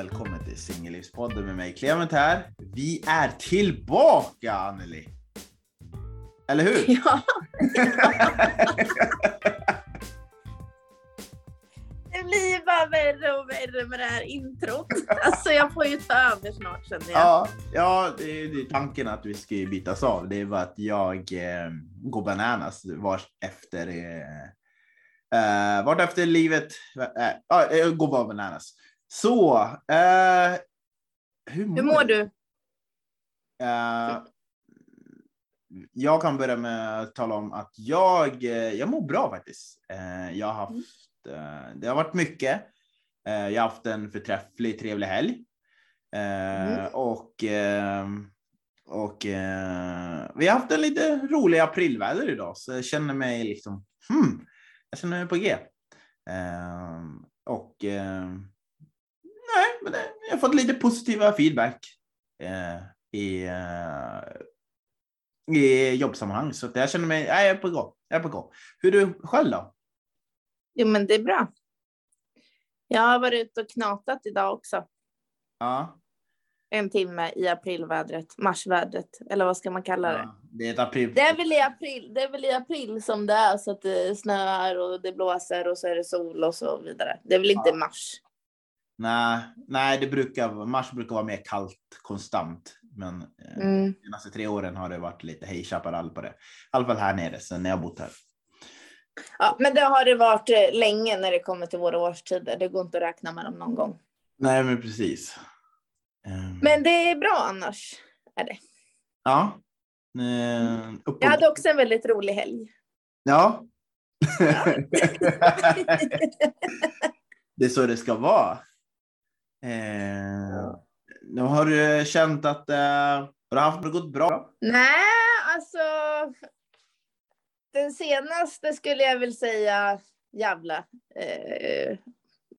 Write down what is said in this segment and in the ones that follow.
välkommen till Singellivspodden med mig Clement här. Vi är tillbaka Anneli! Eller hur? Ja. det blir bara värre och värre med det här introt. Alltså jag får ju ta över snart känner jag. Ja, ja det, är, tanken att vi ska bytas av. Det är bara att jag eh, går bananas vart efter eh, eh, vart efter livet. Ja, jag går bara bananas. Så. Eh, hur, mår Hur mår du? Eh, jag kan börja med att tala om att jag, eh, jag mår bra faktiskt. Eh, jag har haft, eh, det har varit mycket. Eh, jag har haft en förträfflig, trevlig helg. Mm. Och, och vi har haft en lite rolig aprilväder idag, så jag känner mig liksom, hmm, jag känner mig på G. Och men det, jag har fått lite positiva feedback eh, i, eh, i jobbsammanhang. Så jag känner mig, nej, jag är på gång. Jag är på gång. Hur är du själv då? Jo men det är bra. Jag har varit ute och knatat idag också. Ja, En timme i aprilvädret, marsvädret, eller vad ska man kalla det? ja det är april. Det är, väl i april, det är väl i april som det är så att det snöar och det blåser och så är det sol och så vidare. Det är väl inte Ja. mars? Nej, nej, det brukar, mars brukar vara mer kallt konstant. Men eh, Mm. de senaste tre åren har det varit lite hej chaparral på det. I alla fall här nere sen när jag bott här. Ja, men det har det varit eh, länge när det kommer till våra årstider. Det går inte att räkna med dem någon gång. Nej, men precis. Ehm, Men det är bra annars. Är det. ja. Eh, och- Jag hade också en väldigt rolig helg. Ja. det är så det ska vara. Eh, nu har du känt att eh, har du haft gått bra? Nej, alltså. Den senaste skulle jag väl säga jävla eh,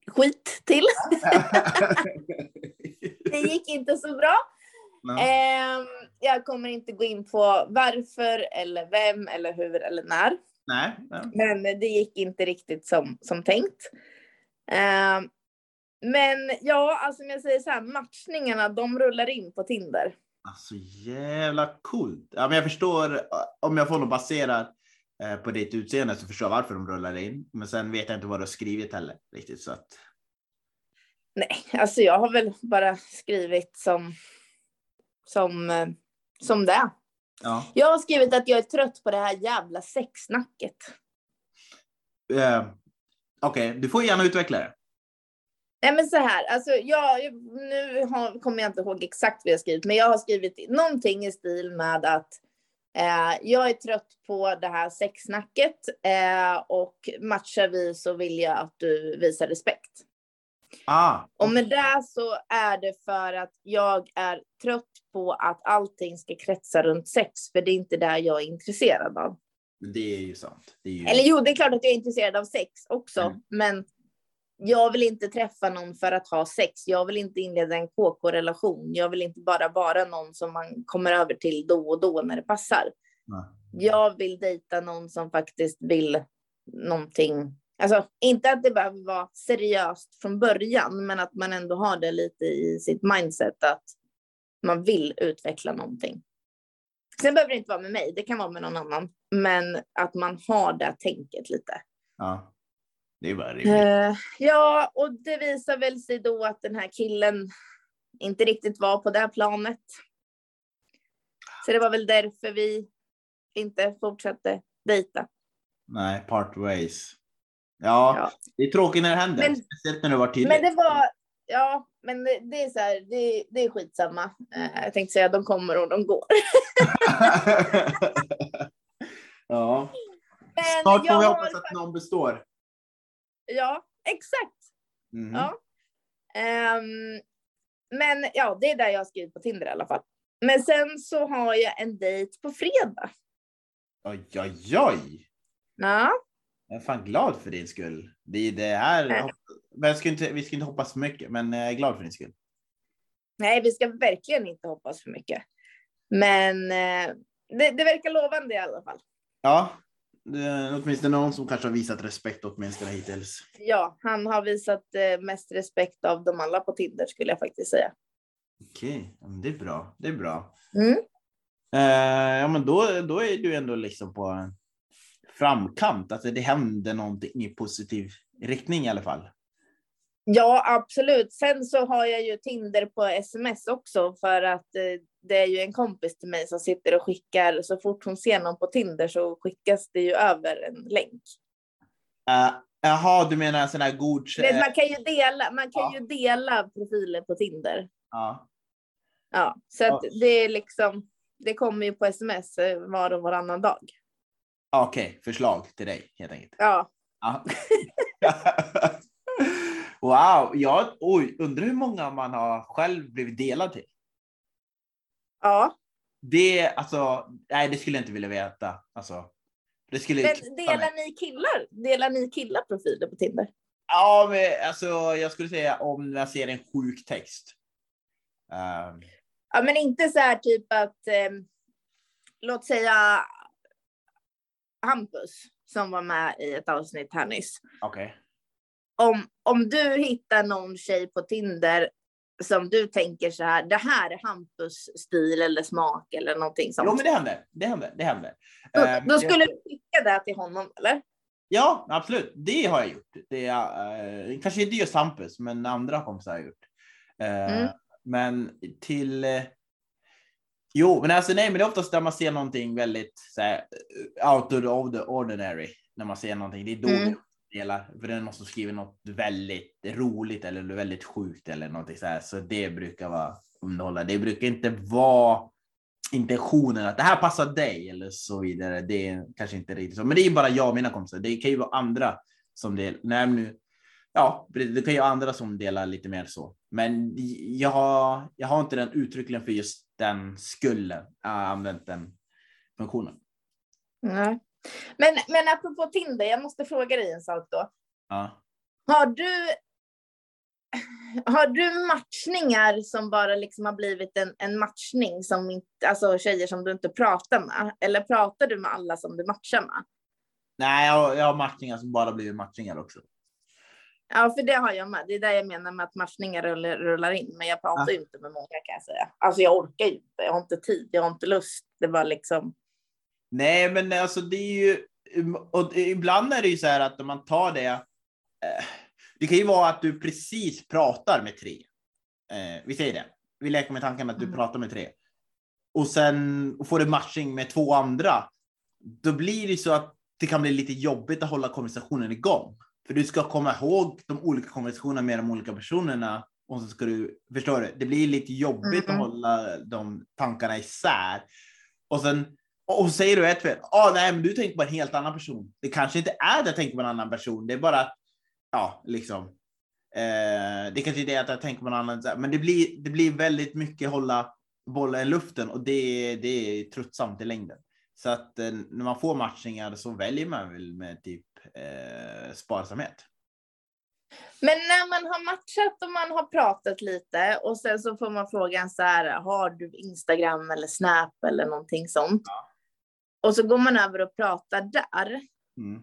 skit till. Det gick inte så bra. Ehm, jag kommer inte gå in på varför eller vem eller hur eller när. Nej. nej. Men det gick inte riktigt som, som tänkt. Ehm, men ja, alltså om jag säger så här, matchningarna de rullar in på Tinder. Alltså jävla coolt. Ja, men jag förstår, eh, om jag får nog basera eh, på ditt utseende så förstår jag varför de rullar in. Men sen vet jag inte vad du har skrivit heller riktigt. Så att, Nej, alltså jag har väl bara skrivit som, som, eh, som det ja. Jag har skrivit att jag är trött på det här jävla sexsnacket. Eh, Okej, du får gärna utveckla det. Nej men så här, alltså jag, nu har, kommer jag inte ihåg exakt vad jag skrivit, men jag har skrivit någonting i stil med att eh, jag är trött på det här sexsnacket eh, och matchar vi så vill jag att du visar respekt. Ah, Och med det så är det för att jag är trött på att allting ska kretsa runt sex, för det är inte det jag är intresserad av. det är ju sant. Är ju... Eller jo, det är klart att jag är intresserad av sex också, Mm. men jag vill inte träffa någon för att ha sex. Jag vill inte inleda en KK-relation. Jag vill inte bara vara någon som man kommer över till då och då när det passar. Nej. Jag vill dejta någon som faktiskt vill någonting. Alltså inte att det behöver vara seriöst från början, men att man ändå har det lite i sitt mindset att man vill utveckla någonting. Sen behöver det inte vara med mig, det kan vara med någon annan, men att man har det tänket lite. Ja. Det är bara rimligt. Eh, ja, och det visar väl sig då att den här killen inte riktigt var på det planet. Så det var väl därför vi inte fortsatte dejta. Nej, part ways. Ja, Ja. det är tråkigt när det händer. Men- speciellt när det var tydligt. Men det var, ja, men det, det är så här, det, det är skitsamma. Eh, jag tänkte säga de kommer och de går. ja. Men Snart får vi hoppas att någon består. Ja, exakt. Mhm. Ja. Ehm, men ja, det är där jag har skrivit på Tinder i alla fall. Men sen så har jag en dejt på fredag. Oj, oj, oj. Ja. Jag är fan glad för din skull. Det är det här. Nej. Men ska inte, vi ska inte hoppas för mycket, men jag är glad för din skull. Nej, vi ska verkligen inte hoppas för mycket. Men eh, det, det verkar lovande i alla fall. Ja, Det är åtminstone någon som kanske har visat respekt åtminstone hittills. Ja, han har visat eh, mest respekt av dem alla på Tinder skulle jag faktiskt säga. Okej, men det är bra. Det är bra. Mm. Eh, ja, men då, då är du ändå liksom på framkant. Alltså det händer någonting i positiv riktning i alla fall. Ja, absolut. Sen så har jag ju Tinder på sms också för att eh, det är ju en kompis till mig som sitter och skickar så fort hon ser någon på Tinder så skickas det ju över en länk. Uh, jaha, du menar en sån här god... Men man kan ju dela, man kan Ja. ju dela profiler på Tinder. Ja. Ja, så att det är liksom, det kommer ju på sms eh, var och varannan dag. Okej, förslag till dig helt enkelt. Ja, Ja. wow, jag oj, undrar hur många man har själv blivit delad till. Ja. Det, alltså, nej, det skulle jag inte vilja veta. Alltså, det skulle Men delar ni killar? Delar ni killar profiler på Tinder? Ja, men alltså, jag skulle säga om jag ser en sjuk text. Ehm, Ja, men inte så här typ att, eh, låt säga Hampus som var med i ett avsnitt här nyss. Okej. Om, om du hittar någon tjej på Tinder som du tänker så här, det här är Hampus stil eller smak eller någonting sånt. Jo, men det händer. Det händer. Det händer. då, Ehm, då jag- skulle du skicka det till honom, eller? Ja, absolut. Det har jag gjort. Det är, eh, kanske inte just Hampus, men andra kompisar har jag gjort. Eh, Mm. Men till... Eh, jo, men alltså nej, men det är oftast där man ser någonting väldigt så här, out of the ordinary. När man ser någonting, det är då Mm delar. För det är någon som skriver något väldigt roligt eller väldigt sjukt eller någonting så här. Så det brukar vara underhållande. Det brukar inte vara intentionen att det här passar dig eller så vidare. Det är kanske inte riktigt så, men det är bara jag och mina kompisar. Det kan ju vara andra som det. Nej, nu. Ja, det kan ju vara andra som delar lite mer så, men jag har. Jag har inte den uttryckligen för just den skullen har äh, använt den funktionen. Nej. Men, men apropå Tinder, jag måste fråga dig en sak då. Ja. Har du, har du matchningar som bara liksom har blivit en, en matchning som inte, alltså tjejer som du inte pratar med? Eller pratar du med alla som du matchar med? Nej, jag, har- jag har matchningar som bara blivit matchningar också. Ja, för det har jag med. Det är det jag menar med att matchningar rullar, rullar in. Men jag pratar ju inte med många kan jag säga. Alltså jag orkar ju inte. Jag har inte tid. Jag har inte lust. Det var liksom. Nej, men alltså det är ju, och ibland är det ju så här att om man tar det, eh, det kan ju vara att du precis pratar med tre. Eh, vi säger det, vi leker med tanken att du Mm. pratar med tre. Och sen får du matching med två andra. Då blir det så att det kan bli lite jobbigt att hålla konversationen igång. För du ska komma ihåg de olika konversationerna med de olika personerna. Och så ska du, förstår du? Det blir lite jobbigt Mm. att hålla de tankarna isär. Och sen och säger du ett fel. Ah, nej, men du tänker på en helt annan person. Det kanske inte är att jag tänker på en annan person. Det är bara att, ja, liksom. Eh, det kanske inte är att jag tänker på en annan. Men det blir, det blir väldigt mycket hålla bollen i luften och det, det är tröttsamt i längden. Så att eh, när man får matchningar så väljer man väl med typ eh, sparsamhet. Men när man har matchat och man har pratat lite och sen så får man frågan så här. Har du Instagram eller Snap eller någonting sånt? Och så går man över och pratar där. Mm.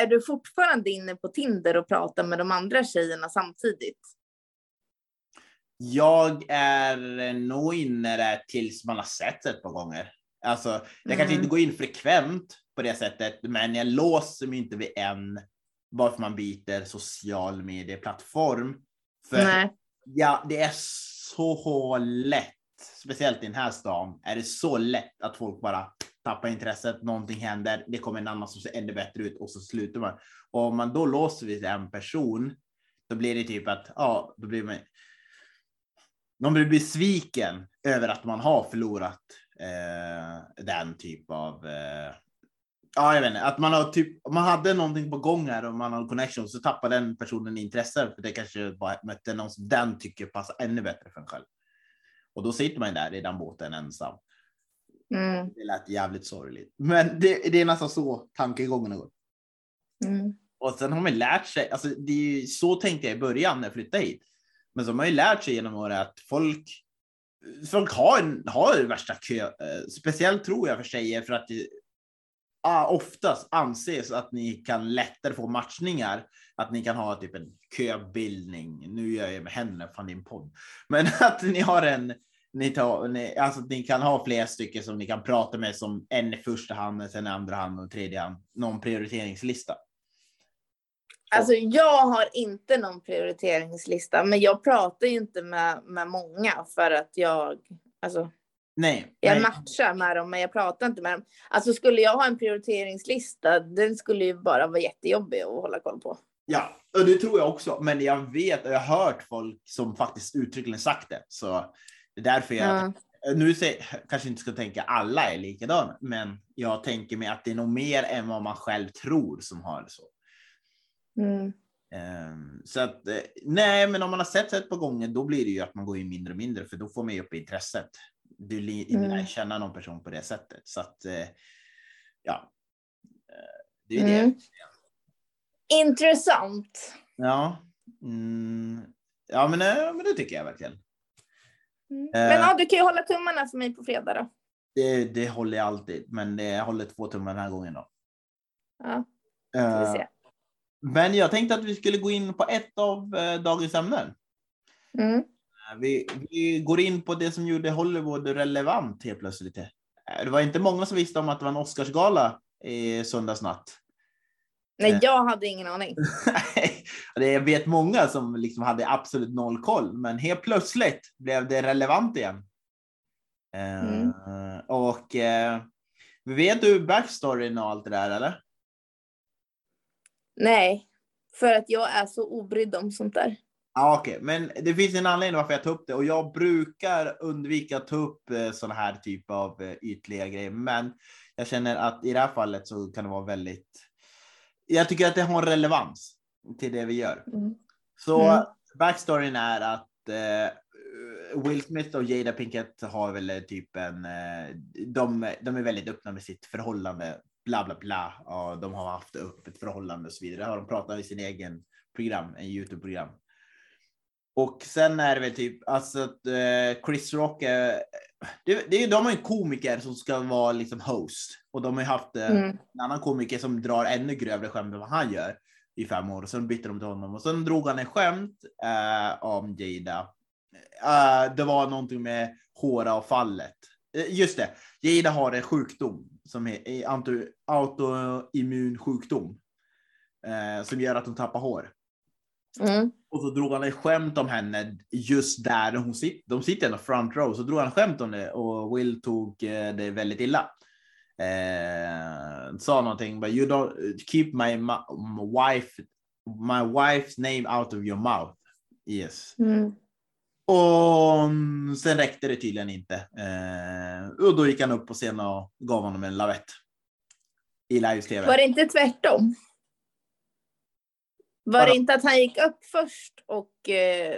Är du fortfarande inne på Tinder och pratar med de andra tjejerna samtidigt? Jag är nog inne där tills man har sett ett par gånger. Alltså, jag kanske Mm. inte går in frekvent på det sättet, men jag låser mig inte vid en bara för man byter social medieplattform. För Nej. ja, det är så lätt, speciellt i den här stan, är det så lätt att folk bara tappar intresset, någonting händer, det kommer en annan som ser ännu bättre ut och så slutar man. Och om man då låser vid en person, då blir det typ att, ja, då blir man Någon blir besviken över att man har förlorat eh, den typ av eh, Ja, jag vet inte. Att man har typ, om man hade någonting på gång här och man har connection så tappar den personen intresse för det kanske bara mötte någon som den tycker passar ännu bättre för en själv. Och då sitter man där i den båten ensam. Mm. Det lät jävligt sorgligt, men det, det är nästan så tankegången går. Mm. Och sen har man lärt sig, alltså det är ju, så tänkte jag i början när jag flyttade hit. Men så har man ju lärt sig genom åren att folk, folk har, har värsta kö. Eh, Speciellt tror jag för tjejer för att det, oftast anses att ni kan lättare få matchningar. Att ni kan ha typ en köbildning. Nu gör jag med händerna, fan din podd. Men att ni har en, ni, tar, ni, alltså ni kan ha flera stycken som ni kan prata med som en i första hand, sen i andra hand och tredje hand. Någon prioriteringslista. Alltså jag har inte någon prioriteringslista, men jag pratar ju inte med, med många för att jag, alltså Nej. jag nej. matchar med dem, men jag pratar inte med dem. Alltså skulle jag ha en prioriteringslista, den skulle ju bara vara jättejobbig att hålla koll på. Ja, och det tror jag också. Men jag vet och jag har hört folk som faktiskt uttryckligen sagt det. Så det är därför jag Ja. nu säger, kanske inte ska tänka alla är likadana, men jag tänker mig att det är nog mer än vad man själv tror som har det så. Mm. Ehm, så att eh, nej, men om man har sett ett par gånger, då blir det ju att man går in mindre och mindre, för då får man ju upp intresset. Du li- Mm. lär känna någon person på det sättet, så att eh, ja. Eh, Det är Mm. det. Intressant. Ja. Mm. Ja, men, eh, men det tycker jag verkligen. Mm. Eh. Men ja, du kan ju hålla tummarna för mig på fredag då. Det, det håller jag alltid, men det, jag håller två tummar den här gången då. Ja, ska vi Eh, se. Men jag tänkte att vi skulle gå in på ett av eh, dagens ämnen. Mm. Eh, Vi, vi går in på det som gjorde Hollywood relevant helt plötsligt. Eh, Det var inte många som visste om att det var en Oscarsgala i söndagsnatt. Nej, Eh. jag hade ingen aning. jag vet många som liksom hade absolut noll koll, men helt plötsligt blev det relevant igen. Eh, Mm. Och eh, vet du backstoryn och allt det där eller? Nej, för att jag är så obrydd om sånt där. Ja, okej, men det finns en anledning varför jag tar upp det och jag brukar undvika att ta upp eh, sådana här typ av eh, ytliga grejer, men jag känner att i det här fallet så kan det vara väldigt. Jag tycker att det har en relevans till det vi gör. Mm. Så Mm. backstoryn är att eh, Will Smith och Jada Pinkett har väl eh, typ en. Eh, de, de är väldigt öppna med sitt förhållande. Bla bla bla. Och de har haft öppet förhållande och så vidare. Det har de pratat i sin egen program, en Youtube-program. Och sen är det väl typ alltså att eh, Chris Rock är. Det, det, är- de har en komiker som ska vara liksom host och de har ju haft eh, Mm. en annan komiker som drar ännu grövre skämt än vad han gör i fem år och sen bytte de till honom och sen drog han en skämt eh, om Jada. Eh, det var någonting med håravfallet. Eh, just det, Jada har en sjukdom som är auto, autoimmun sjukdom eh, som gör att hon tappar hår. Mm. Och så drog han ett skämt om henne just där hon sitter. De sitter ändå front row, så drog han skämt om det och Will tog eh, det väldigt illa. Eh, sa någonting, but you don't keep my, my wife, my wife's name out of your mouth. Yes. Mm. Och sen räckte det tydligen inte. Eh, och då gick han upp på scen och gav honom en lavett. I live-tv. Var det inte tvärtom? Var det inte att han gick upp först och eh,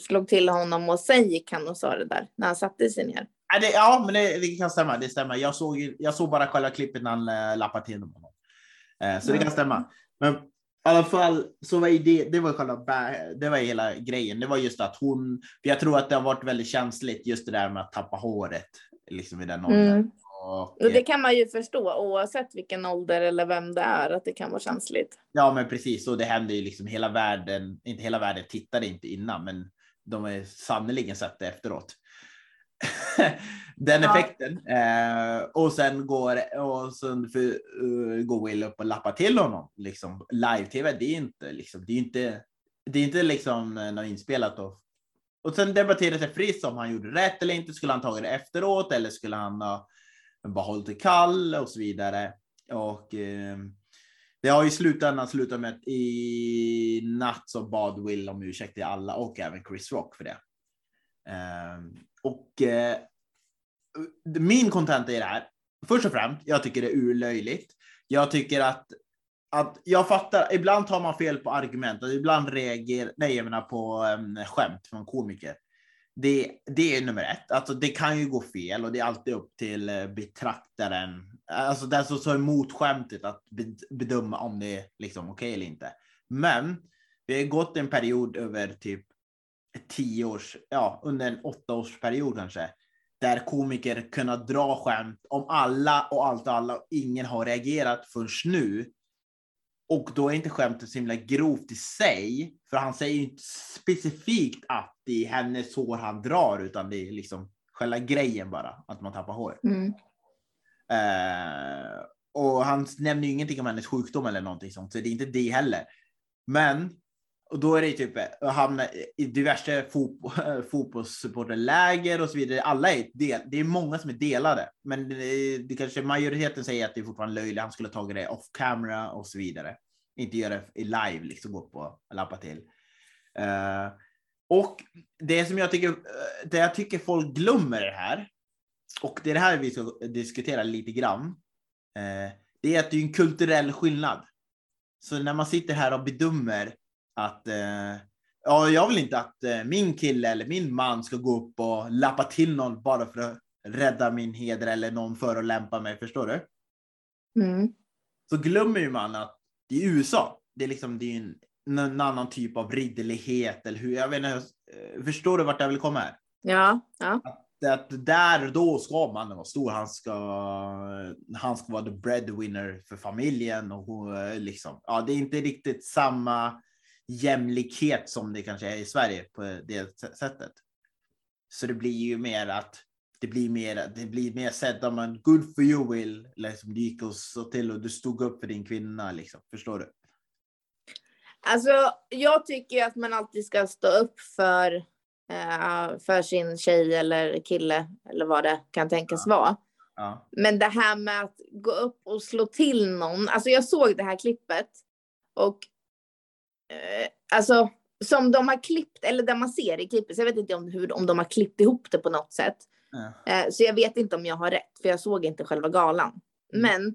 slog till honom och sen gick han och sa det där när han satte sig ner? Ja, det, ja, men det, det kan stämma. Det stämmer. Jag såg, jag såg bara själva klippet när han äh, lappade till honom. Eh, så det kan Mm. stämma. Men i alla fall så var det, det var själva, det var hela grejen. Det var just att hon, för jag tror att det har varit väldigt känsligt just det där med att tappa håret liksom i den åldern. Mm. Och det kan man ju förstå oavsett vilken ålder eller vem det är att det kan vara känsligt. Ja, men precis. Och det hände ju liksom hela världen, inte hela världen tittade inte innan, men de har sannerligen sett det efteråt. Den Ja. effekten. Eh, och sen går, och sen för, eh, går Will upp och lappar till honom. Liksom, Live-tv, det är inte liksom, det är inte, det är inte liksom eh, något inspelat. Och, och sen debatterade sig Friss om han gjorde rätt eller inte. Skulle han tagit det efteråt eller skulle han ha bara hållit det kall och så vidare. Och eh, det har i slutändan slutat med att i natt så bad Will om ursäkt till alla och även Chris Rock för det. Eh, och eh, min kontent är det här. Först och främst, jag tycker det är urlöjligt. Jag tycker att, att jag fattar, ibland tar man fel på argument ibland reagerar, nej jag menar på um, skämt från komiker. Det, det är nummer ett. Alltså det kan ju gå fel och det är alltid upp till eh, betraktaren, alltså den som tar emot skämtet att bedöma om det är liksom okej eller inte. Men vi har gått en period över typ tio års, ja under en åtta års period kanske, där komiker kunnat dra skämt om alla och allt och alla och ingen har reagerat förrän nu. Och då är inte skämtet så himla grovt i sig, för han säger ju inte specifikt att det är hennes hår han drar, utan det är liksom själva grejen bara, att man tappar hår. Mm. Eh, och han nämner ju ingenting om hennes sjukdom eller någonting sånt, så det är inte det heller. Men och då är det typ att hamna i diverse fot eh, fotbollssupporterläger och så vidare. Alla är del, det är många som är delade, men det, det kanske majoriteten säger att det är fortfarande löjligt. Han skulle ha tagit det off camera och så vidare. Inte göra det i live, liksom gå upp och lappa till. Uh, och det som jag tycker, det jag tycker folk glömmer det här, och det är det här vi ska diskutera lite grann, uh, det är att det är en kulturell skillnad. Så när man sitter här och bedömer att eh, ja, jag vill inte att eh, min kille eller min man ska gå upp och lappa till någon bara för att rädda min heder eller någon för att lämpa mig. Förstår du? Mm. Så glömmer ju man att i USA, det är liksom det är en, en annan typ av ridderlighet eller hur, jag vet inte, eh, förstår du vart jag vill komma här? Ja, ja. Att, att där då ska mannen vara stor. Han ska, han ska vara the breadwinner för familjen och hon, liksom, ja, det är inte riktigt samma jämlikhet som det kanske är i Sverige på det sättet. Så det blir ju mer att det blir mer, det blir mer sett om man good for you Will, liksom du gick och så till och du stod upp för din kvinna liksom. Förstår du? Alltså, jag tycker att man alltid ska stå upp för, uh, för sin tjej eller kille eller vad det kan tänkas ja. vara. Ja. Men det här med att gå upp och slå till någon. Alltså jag såg det här klippet och eh, alltså som de har klippt, eller där man ser i klippet, så jag vet inte om, hur, om de har klippt ihop det på något sätt. Ja. Eh, så jag vet inte om jag har rätt, för jag såg inte själva galan. Mm. Men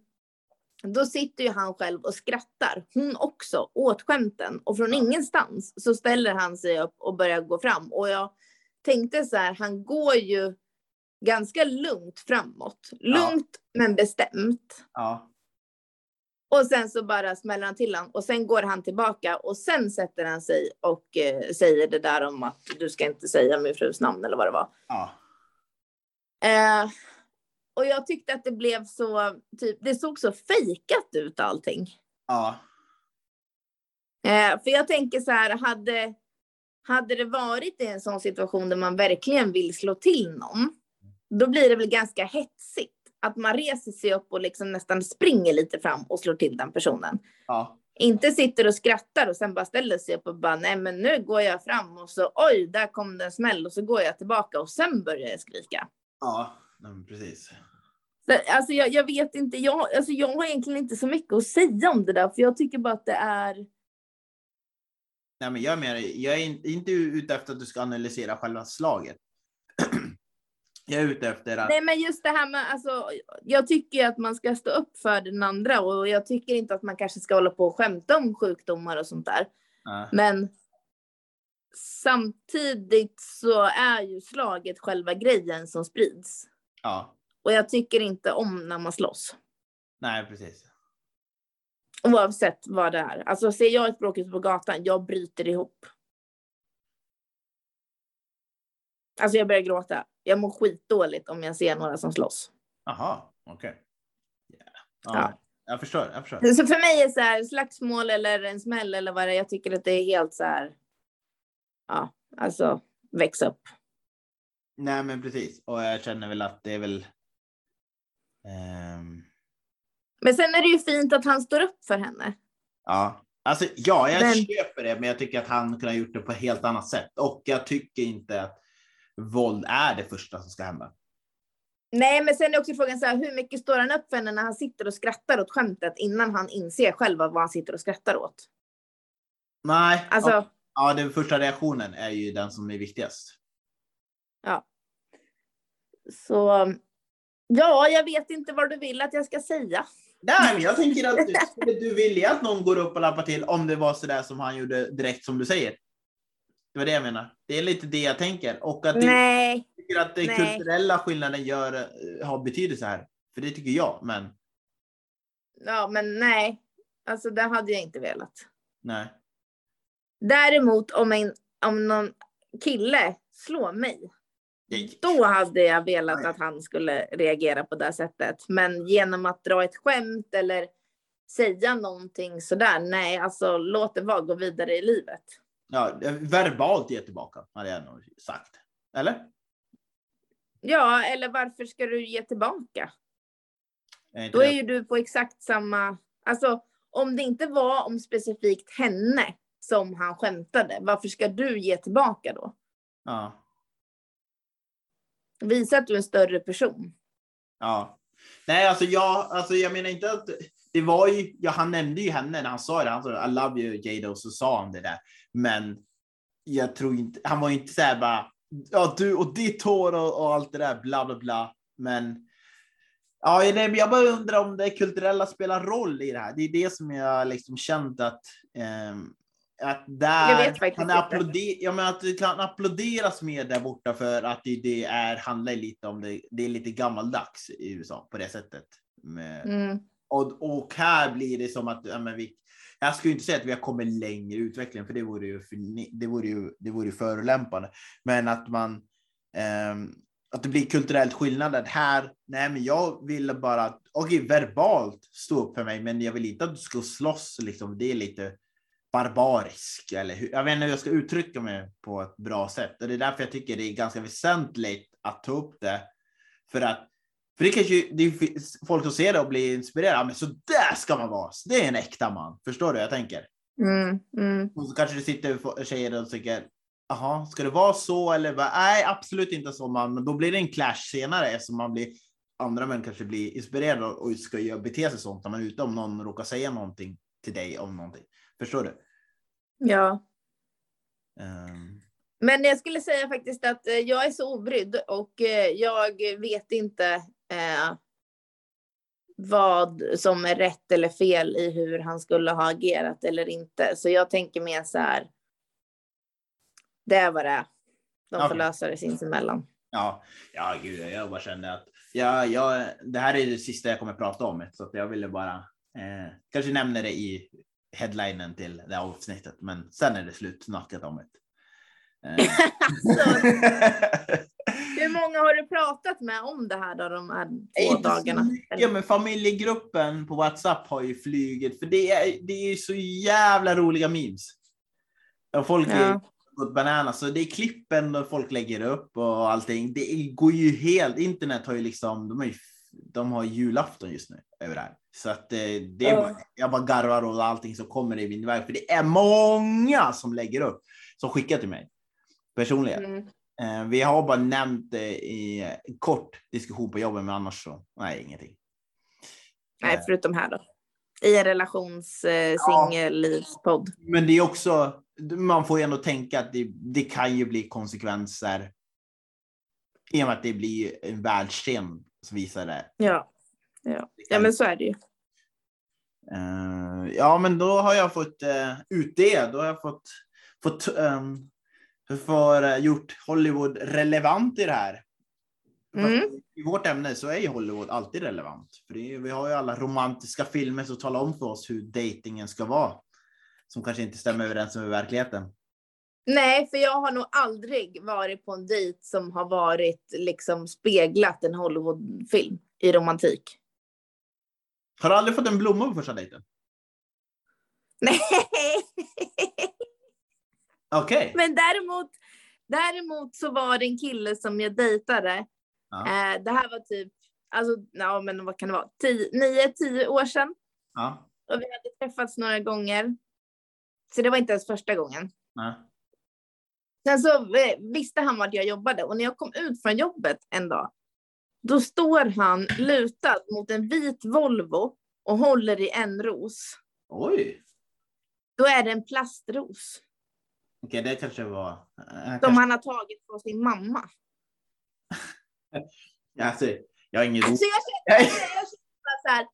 då sitter ju han själv och skrattar, hon också, åt skämten. Och från ingenstans så ställer han sig upp och börjar gå fram. Och jag tänkte så här, han går ju ganska lugnt framåt. Lugnt ja. men bestämt. Ja. Och sen så bara smäller han till han och sen går han tillbaka och sen sätter han sig och eh, säger det där om att du ska inte säga min frus namn eller vad det var. Ja. Eh, och jag tyckte att det blev så, typ, det såg så fejkat ut allting. Ja. Eh, för jag tänker så här, hade, hade det varit i en sån situation där man verkligen vill slå till någon, då blir det väl ganska hetsigt att man reser sig upp och liksom nästan springer lite fram och slår till den personen. Ja. Inte sitter och skrattar och sen bara ställer sig upp och bara, nej men nu går jag fram och så oj, där kom det en smäll och så går jag tillbaka och sen börjar jag skrika. Ja, precis. Så, alltså jag, jag vet inte, jag, alltså jag har egentligen inte så mycket att säga om det där, för jag tycker bara att det är Nej, men jag, är mer, jag är inte ute efter att du ska analysera själva slaget. Jag är ute efter att... Nej, men just det här med, alltså, jag tycker att man ska stå upp för den andra och jag tycker inte att man kanske ska hålla på och skämta om sjukdomar och sånt där. Äh. Men samtidigt så är ju slaget själva grejen som sprids. Ja. Och jag tycker inte om när man slåss. Nej, precis. Oavsett vad det är. Alltså ser jag ett bråk ute på gatan, jag bryter ihop. Alltså jag börjar gråta. Jag mår skitdåligt om jag ser några som slåss. Jaha, okej. Okay. Yeah. Ja, Ja. Jag förstår. Jag förstår. Så för mig är så här, slagsmål eller en smäll eller vad det är, jag tycker att det är helt så här. Ja, alltså väx upp. Nej, men precis. Och jag känner väl att det är väl. ehm, Men sen är det ju fint att han står upp för henne. Ja, alltså ja, jag Men- köper det, men jag tycker att han kunde ha gjort det på ett helt annat sätt. Och jag tycker inte att våld är det första som ska hända. Nej, men sen är också frågan så här, hur mycket står han upp för henne när han sitter och skrattar åt skämtet innan han inser själv vad han sitter och skrattar åt? Nej, Alltså, ja, ja, den första reaktionen är ju den som är viktigast. så. Ja, jag vet inte vad du vill att jag ska säga. Nej, men jag tänker att du, skulle du vilja att någon går upp och lappar till om det var så där som han gjorde direkt som du säger. Det var det jag menar. Det är lite det jag tänker. Och att det, Nej, jag tycker att den kulturella skillnaden gör, eh, har betydelse här. För det tycker jag, men ja, men nej, alltså det hade jag inte velat. nej. Däremot om, en, om någon kille slår mig, Då hade jag velat att han skulle reagera på det sättet. Men genom att dra ett skämt eller säga någonting sådär, nej, alltså låt det vara, gå vidare i livet. Ja, verbalt ge tillbaka, hade jag nog sagt. Eller? Ja, eller varför ska du ge tillbaka? Är Då är ju du på exakt samma... Alltså, om det inte var om specifikt henne som han skämtade, varför ska du ge tillbaka då? Ja. Visa att du är en större person. Ja. Nej, alltså jag, alltså jag menar inte att det var ju, ja, han nämnde ju henne när han sa det. Han sa I love you Jada och så sa han det där. Men jag tror inte, han var ju inte så här bara, ja du och ditt hår och, och allt det där, bla bla bla. Men ja, jag bara undrar om det kulturella spelar roll i det här. Det är det som jag liksom känt att eh, att där det, applåder, ja, men att kan applåderas mer där borta för att det, det är, handlar lite om det. Det är lite gammaldags i USA på det sättet. Med, mm och, och här blir det som att ja, men vi, jag skulle inte säga att vi har kommit längre i utvecklingen, för det vore ju, för, det vore ju, det vore ju förolämpande. Men att man eh, att det blir kulturellt skillnad. Här, nej, men jag vill bara, okej, okay, verbalt stå upp för mig, men jag vill inte att du ska slåss. Liksom. Det är lite barbarisk. Eller hur, jag vet inte hur jag ska uttrycka mig på ett bra sätt. Och det är därför jag tycker det är ganska väsentligt att ta upp det. För att för det kanske det är folk som ser det och blir inspirerade. Men så där ska man vara. Det är en äkta man. Förstår du? Jag tänker. Mm, mm. Och så kanske det sitter tjejer och tycker. Jaha, ska det vara så eller? Nej, absolut inte så man. Men då blir det en clash senare eftersom man blir andra män kanske blir inspirerade och ska bete sig sånt när man är ute om någon råkar säga någonting till dig om någonting. Förstår du? Ja. Um. Men jag skulle säga faktiskt att eh, jag är så obrydd och eh, jag vet inte eh, vad som är rätt eller fel i hur han skulle ha agerat eller inte. Så jag tänker mer så här. Det är vad det är. De får okay. lösa det sinsemellan. Ja, ja, gud, jag bara kände att ja, ja, det här är det sista jag kommer prata om, så jag ville bara eh, kanske nämna det i headlinen till det avsnittet, men sen är det slut snackat om det. Eh. hur många har du pratat med om det här då, de här två Inte dagarna? Ja, men familjegruppen på WhatsApp har ju flugit, för det är, det är så jävla roliga memes. Och folk ja. är gått banana, så det är klippen och folk lägger upp och allting. Det går ju helt, internet har ju liksom, de har ju de har julafton just nu över här. Så att eh, det är bara, jag bara garvar och allting som kommer i min väg. För det är många som lägger upp, som skickar till mig personligen. Mm. Eh, vi har bara nämnt det i kort diskussion på jobbet, men annars så nej, ingenting. Nej, förutom här då. I en relationssingellivspodd. Ja, men det är också, man får ju ändå tänka att det, det kan ju bli konsekvenser i och med att det blir en världsscen som visar det. Ja, ja. ja men så är det ju. Uh, ja, men då har jag fått uh, ut det. Då har jag fått, fått um, för, uh, gjort Hollywood relevant i det här. Mm. I vårt ämne så är ju Hollywood alltid relevant. För är, vi har ju alla romantiska filmer som talar om för oss hur dejtingen ska vara. Som kanske inte stämmer överens med verkligheten. Nej, för jag har nog aldrig varit på en dejt som har varit liksom speglat en Hollywoodfilm i romantik. Har du aldrig fått en blomma på första dejten? Nej. Okay. Men däremot, däremot så var det en kille som jag dejtade. Ja. Eh, det här var typ, alltså, ja, men vad kan det vara, tio, nio, tio år sedan. Ja. Och vi hade träffats några gånger. Så det var inte ens första gången. Nej. Sen så eh, visste han vart jag jobbade och när jag kom ut från jobbet en dag, då står han lutad mot en vit Volvo och håller i en ros. Oj! Då är det en plastros. Okej, det kanske var... Äh, som kanske... han har tagit från sin mamma. alltså, jag har ingen alltså, jag känner, jag känner så här,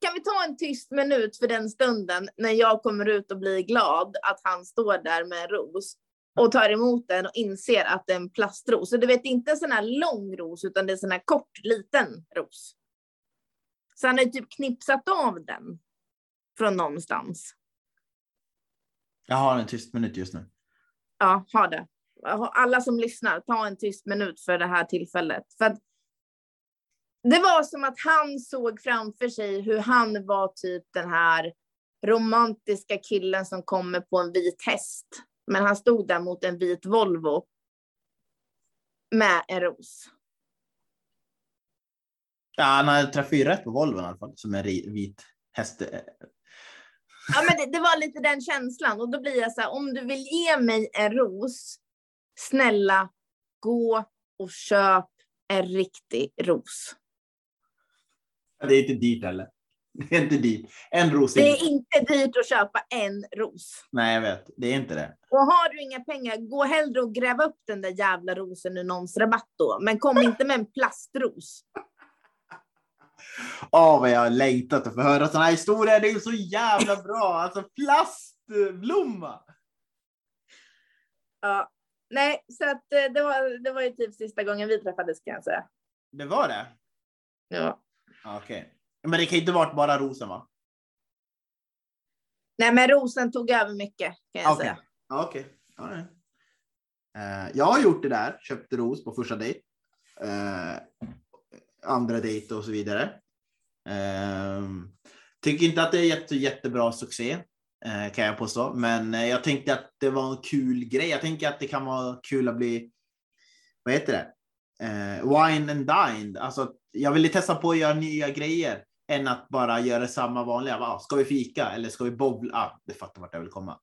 kan vi ta en tyst minut för den stunden när jag kommer ut och blir glad att han står där med en ros och tar emot den och inser att det är en plastros. Så du vet, inte en sån här lång ros, utan det är en sån här kort, liten ros. Så han har typ knipsat av den från någonstans. Jag har en tyst minut just nu. Ja, ha det. alla som lyssnar, ta en tyst minut för det här tillfället. För det var som att han såg framför sig hur han var typ den här romantiska killen som kommer på en vit häst. Men han stod där mot en vit Volvo med en ros. Ja, han hade träffat ju rätt på Volvon i alla fall, som en vit häst. Ja, men det, det, var lite den känslan och då blir jag så här, om du vill ge mig en ros, snälla gå och köp en riktig ros. Det är inte dyrt heller. Det är inte dyrt. En ros. Det är inte dyrt att köpa en ros. Nej, jag vet. Det är inte det. Och har du inga pengar, gå hellre och gräv upp den där jävla rosen ur någons rabatt då. Men kom inte med en plastros. Åh, oh, vad jag har längtat att få höra sådana här historier. Det är så jävla bra. Alltså plastblomma. Ja, nej, så att eh, det var, det var ju typ sista gången vi träffades kan jag säga. Det var det? Ja. Okej. Okay. Men det kan inte varit bara rosen va? Nej, men rosen tog över mycket kan jag okay. säga. Okej. Okay. Uh, jag har gjort det där, köpte ros på första dejt. Uh, andra dejt och så vidare. Uh, tycker inte att det är jätte, jättebra succé uh, kan jag påstå, men jag tänkte att det var en kul grej. Jag tänker att det kan vara kul att bli, vad heter det? wine and dine. Alltså, jag ville testa på att göra nya grejer än att bara göra samma vanliga. Va, ska vi fika eller ska vi bowla? Ah, det fattar vart jag vill komma.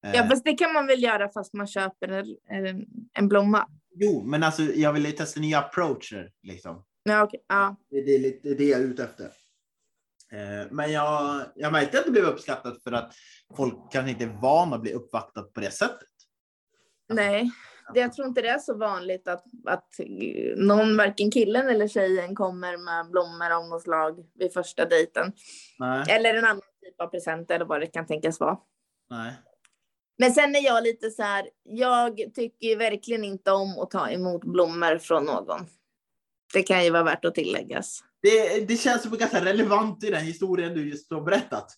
Ja, fast det kan man väl göra fast man köper en, en blomma. Jo, men alltså jag vill testa nya approacher liksom. Ja, okay. ja. Det, är lite det jag är ute efter. Eh, men jag, jag märkte att det blev uppskattat för att folk kanske inte är vana att bli uppvaktat på det sättet. Nej, det, jag tror inte det är så vanligt att, att någon, varken killen eller tjejen kommer med blommor av något slag vid första dejten. Nej. Eller en annan typ av present eller vad det kan tänkas vara. Nej. Men sen är jag lite så här, jag tycker verkligen inte om att ta emot blommor från någon. Det kan ju vara värt att tilläggas. Det, det känns som ganska relevant i den historien du just har berättat.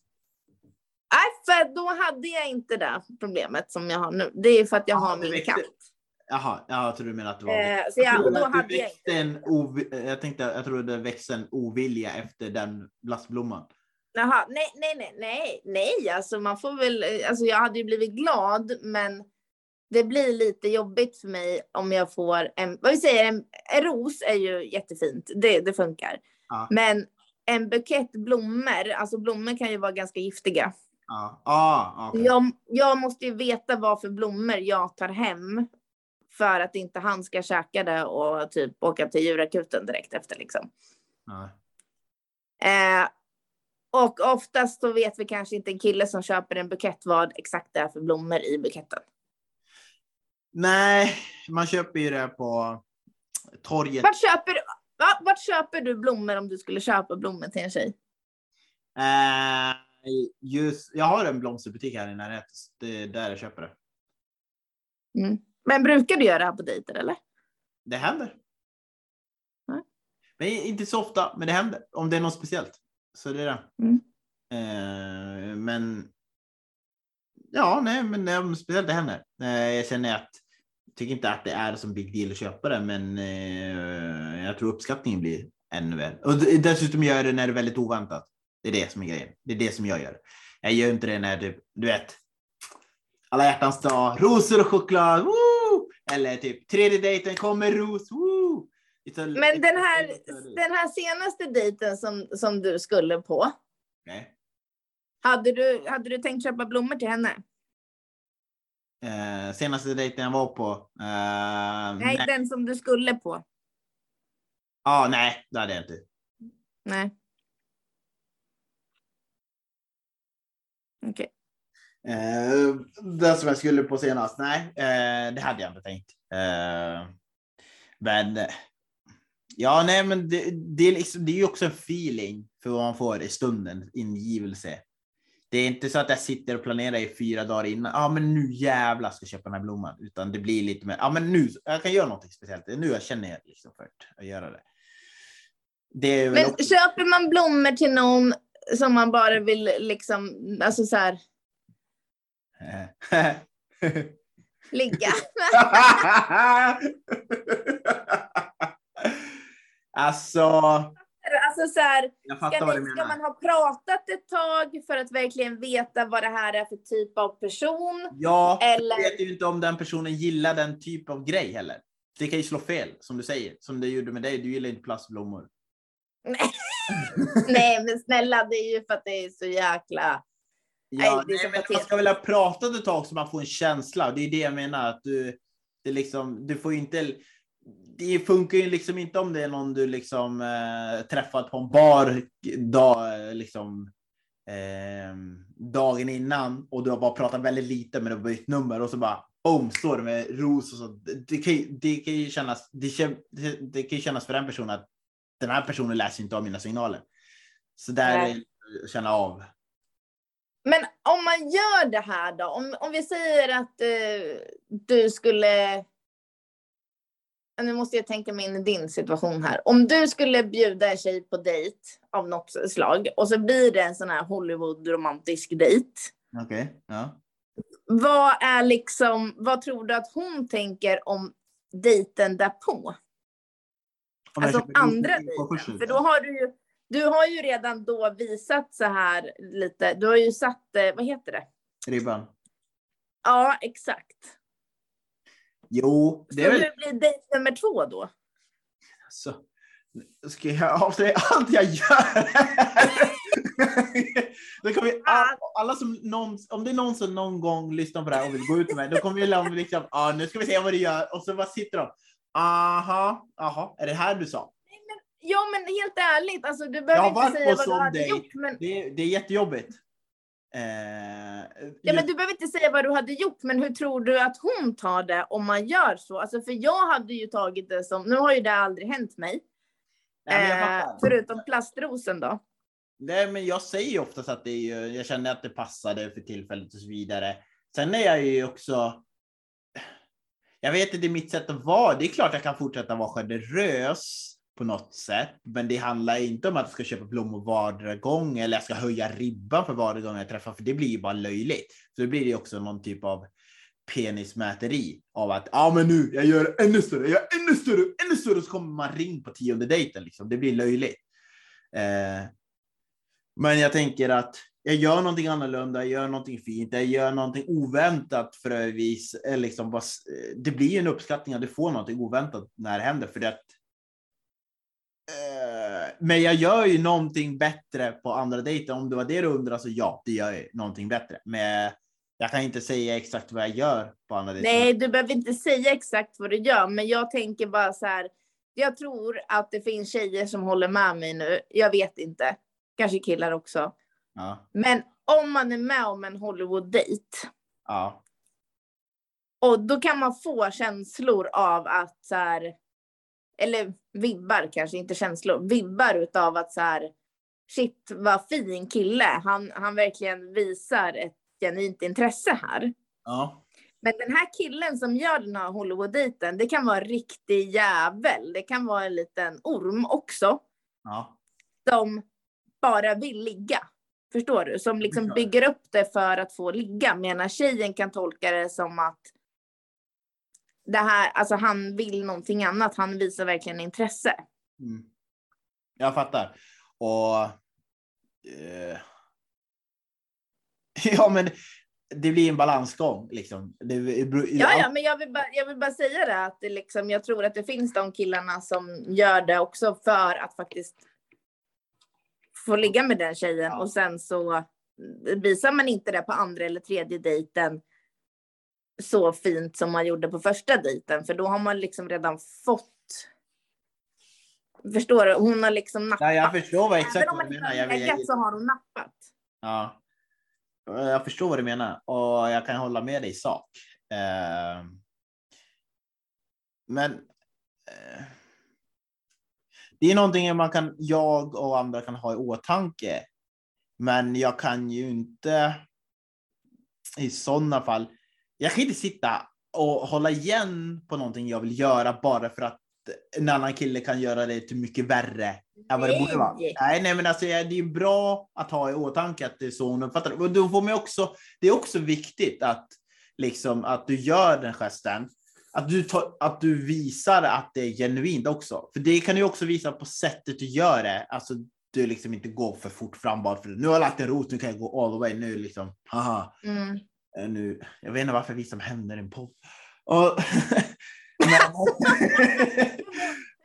Nej, för då hade jag inte det problemet som jag har nu. Det är för att jag har min växte... katt. Jaha, jag tror du menar att det var... Eh, så jag, och då hade jag inte... En ov... Jag tänkte, jag trodde det växte en ovilja efter den blastblomman. Jaha, nej, nej, nej, nej, nej, alltså man får väl, alltså jag hade ju blivit glad, men det blir lite jobbigt för mig om jag får en, vad vi säger, en, en ros är ju jättefint, det, det funkar. Ja. Men en bukett blommor, alltså blommor kan ju vara ganska giftiga. Ja. Ah, okay. jag, jag måste ju veta vad för blommor jag tar hem för att inte han ska käka det och typ åka till djurakuten direkt efter liksom. Ja. Eh, och oftast så vet vi kanske inte en kille som köper en bukett vad exakt det är för blommor i buketten. Nej, man köper ju det på torget. Vart köper, va, vart köper du blommor om du skulle köpa blommor till en tjej? Eh, just, jag har en blomsterbutik här i närheten. Det är där jag köper det. Mm. Men brukar du göra det här på dejter eller? Det händer. Men inte så ofta, men det händer. Om det är något speciellt. Så det är det. Mm. Eh, men ja, nej, men det, speciellt det händer. Eh, jag känner att tycker inte att det är som big deal att köpa det, men eh, jag tror uppskattningen blir ännu värre. Och dessutom gör jag det när det är väldigt oväntat. Det är det som är grejen. Det är det som jag gör. Jag gör inte det när typ, du vet, alla hjärtans dag, rosor och choklad, woo! Eller typ tredje dejten kommer ros, woo! Men den här, den här senaste dejten som, som du skulle på. Okay. Hade, du, hade du tänkt köpa blommor till henne? Eh, senaste dejten jag var på? Eh, nej, nej, den som du skulle på. Ja, ah, nej, det hade jag inte. Nej. Okej. Okay. Eh, den som jag skulle på senast? Nej, eh, det hade jag inte tänkt. Eh, men ja, nej, men det, det, är liksom, det är ju också en feeling för vad man får i stunden, ingivelse. Det är inte så att jag sitter och planerar i fyra dagar innan. Ja, ah, men nu jävlar ska jag köpa den här blomman, utan det blir lite mer. Ja, ah, men nu jag kan göra något speciellt. Nu jag känner jag liksom för att göra det. det men också... köper man blommor till någon som man bara vill liksom, alltså så här, ligga. alltså, Alltså så här, ska, ni, ska man ha pratat ett tag för att verkligen veta vad det här är för typ av person? Ja, Eller- jag vet ju inte om den personen gillar den typ av grej heller. Det kan ju slå fel, som du säger. Som det gjorde med dig. Du gillar inte plastblommor. Nej, men snälla, det är ju för att det är så jäkla... Nej, Ja, nej, så men man ska väl ha pratat ett tag så man får en känsla. Det är det jag menar. Att du, det liksom, du får ju inte... Det funkar ju liksom inte om det är någon du liksom eh, träffat på en bar dag, liksom, eh, dagen innan och du har bara pratat väldigt lite men du har bytt nummer och så bara boom, står det med ros och så. Det, kan, ju- det kan ju kännas, det, det, kan kännas för den personen att den här personen läser inte av mina signaler. Så där Nej. är känna av. Men om man gör det här då, om, om vi säger att eh, du skulle... Nu måste jag tänka mig in i din situation här. Om du skulle bjuda en tjej på dejt av något slag och så blir det en sån här Hollywood-romantisk dejt. Okej, ja. Vad är liksom, vad tror du att hon tänker om dejten därpå? Om Alltså andra dejten. För då har du ju, du har ju redan då visat så här lite, du har ju satt, eh, vad heter det? Ribban. Ja, exakt. Jo, det är väl... hur blir dejt nummer två då? Så, ska jag avslöja allt jag gör? då kommer vi, all, alla som någon, om det är någon som någon gång lyssnar på det här och vill gå ut med mig, då kommer vi liksom, liksom ah, nu ska vi se vad du gör och så bara sitter de. Aha, aha, är det här du sa? Ja, men helt ärligt, alltså du behöver inte säga vad du hade gjort. Men, Det, det är jättejobbigt. Eh, ja, men du behöver inte säga vad du hade gjort, men hur tror du att hon tar det om man gör så? Alltså, för jag hade ju tagit det som, nu har ju det aldrig hänt mig, nej, eh, förutom plastrosen då. Nej, men jag säger ju oftast att det är ju, jag känner att det passade för tillfället och så vidare. Sen är jag ju också. Jag vet inte, det är mitt sätt att vara. Det är klart jag kan fortsätta vara generös på något sätt, men det handlar inte om att jag ska köpa blommor varje gång eller jag ska höja ribban för varje gång jag träffar, för det blir ju bara löjligt. Så det blir det också någon typ av penismäteri av att ja, men nu jag gör ännu större, jag gör ännu större, ännu större, så kommer man ring på tionde dejten liksom. Det blir löjligt. Eh, men jag tänker att jag gör någonting annorlunda, jag gör någonting fint, jag gör någonting oväntat för att eh, liksom eh, det blir ju en uppskattning att du får någonting oväntat när det händer. För det att, men jag gör ju någonting bättre på andra dejter. Om det var det du undrar så ja, det gör jag någonting bättre. Men jag kan inte säga exakt vad jag gör på andra dejter. Nej, du behöver inte säga exakt vad du gör, men jag tänker bara så här. Jag tror att det finns tjejer som håller med mig nu. Jag vet inte. Kanske killar också. Ja, Men om man är med om en Hollywood-dejt ja, och då kan man få känslor av att så här, eller vibbar kanske, inte känslor, vibbar utav att så här, shit vad fin kille, han, han verkligen visar ett genuint intresse här. ja. Men den här killen som gör den här Hollywood-dejten, det kan vara en riktig jävel. Det kan vara en liten orm också, ja. som bara vill ligga. Förstår du? Som liksom bygger upp det för att få ligga. Medan tjejen kan tolka det som att det här, alltså han vill någonting annat. Han visar verkligen intresse. Mm. Jag fattar. Och... Eh, ja, men det blir en balansgång. Liksom. Det, Ja, ja, men jag vill bara, jag vill bara säga det att det liksom, jag tror att det finns de killarna som gör det också för att faktiskt få ligga med den tjejen Ja. och sen så visar man inte det på andra eller tredje dejten så fint som man gjorde på första dejten, för då har man liksom redan fått. Förstår du? Hon har liksom nappat. Nej, jag förstår vad exakt Även om man inte har legat så har hon nappat. ja. jag förstår vad du menar och jag kan hålla med dig i sak. Eh, men eh, det är någonting man kan, jag och andra kan ha i åtanke. Men jag kan ju inte i sådana fall. Jag kan inte sitta och hålla igen på någonting jag vill göra bara för att en annan kille kan göra det till mycket värre än vad det borde vara. Nej. Nej, men alltså det är ju bra att ha i åtanke att det är så hon uppfattar det. Och då får man också, det är också viktigt att liksom att du gör den gesten, att du, tar, att du visar att det är genuint också. För det kan du också visa på sättet du gör det. Alltså, du liksom inte går för fort fram bara för nu har jag lagt en rot, nu kan jag gå all the way. Nu liksom, haha. Mm. Eh, Nu, jag vet inte varför visar med händer en podd. Och, men,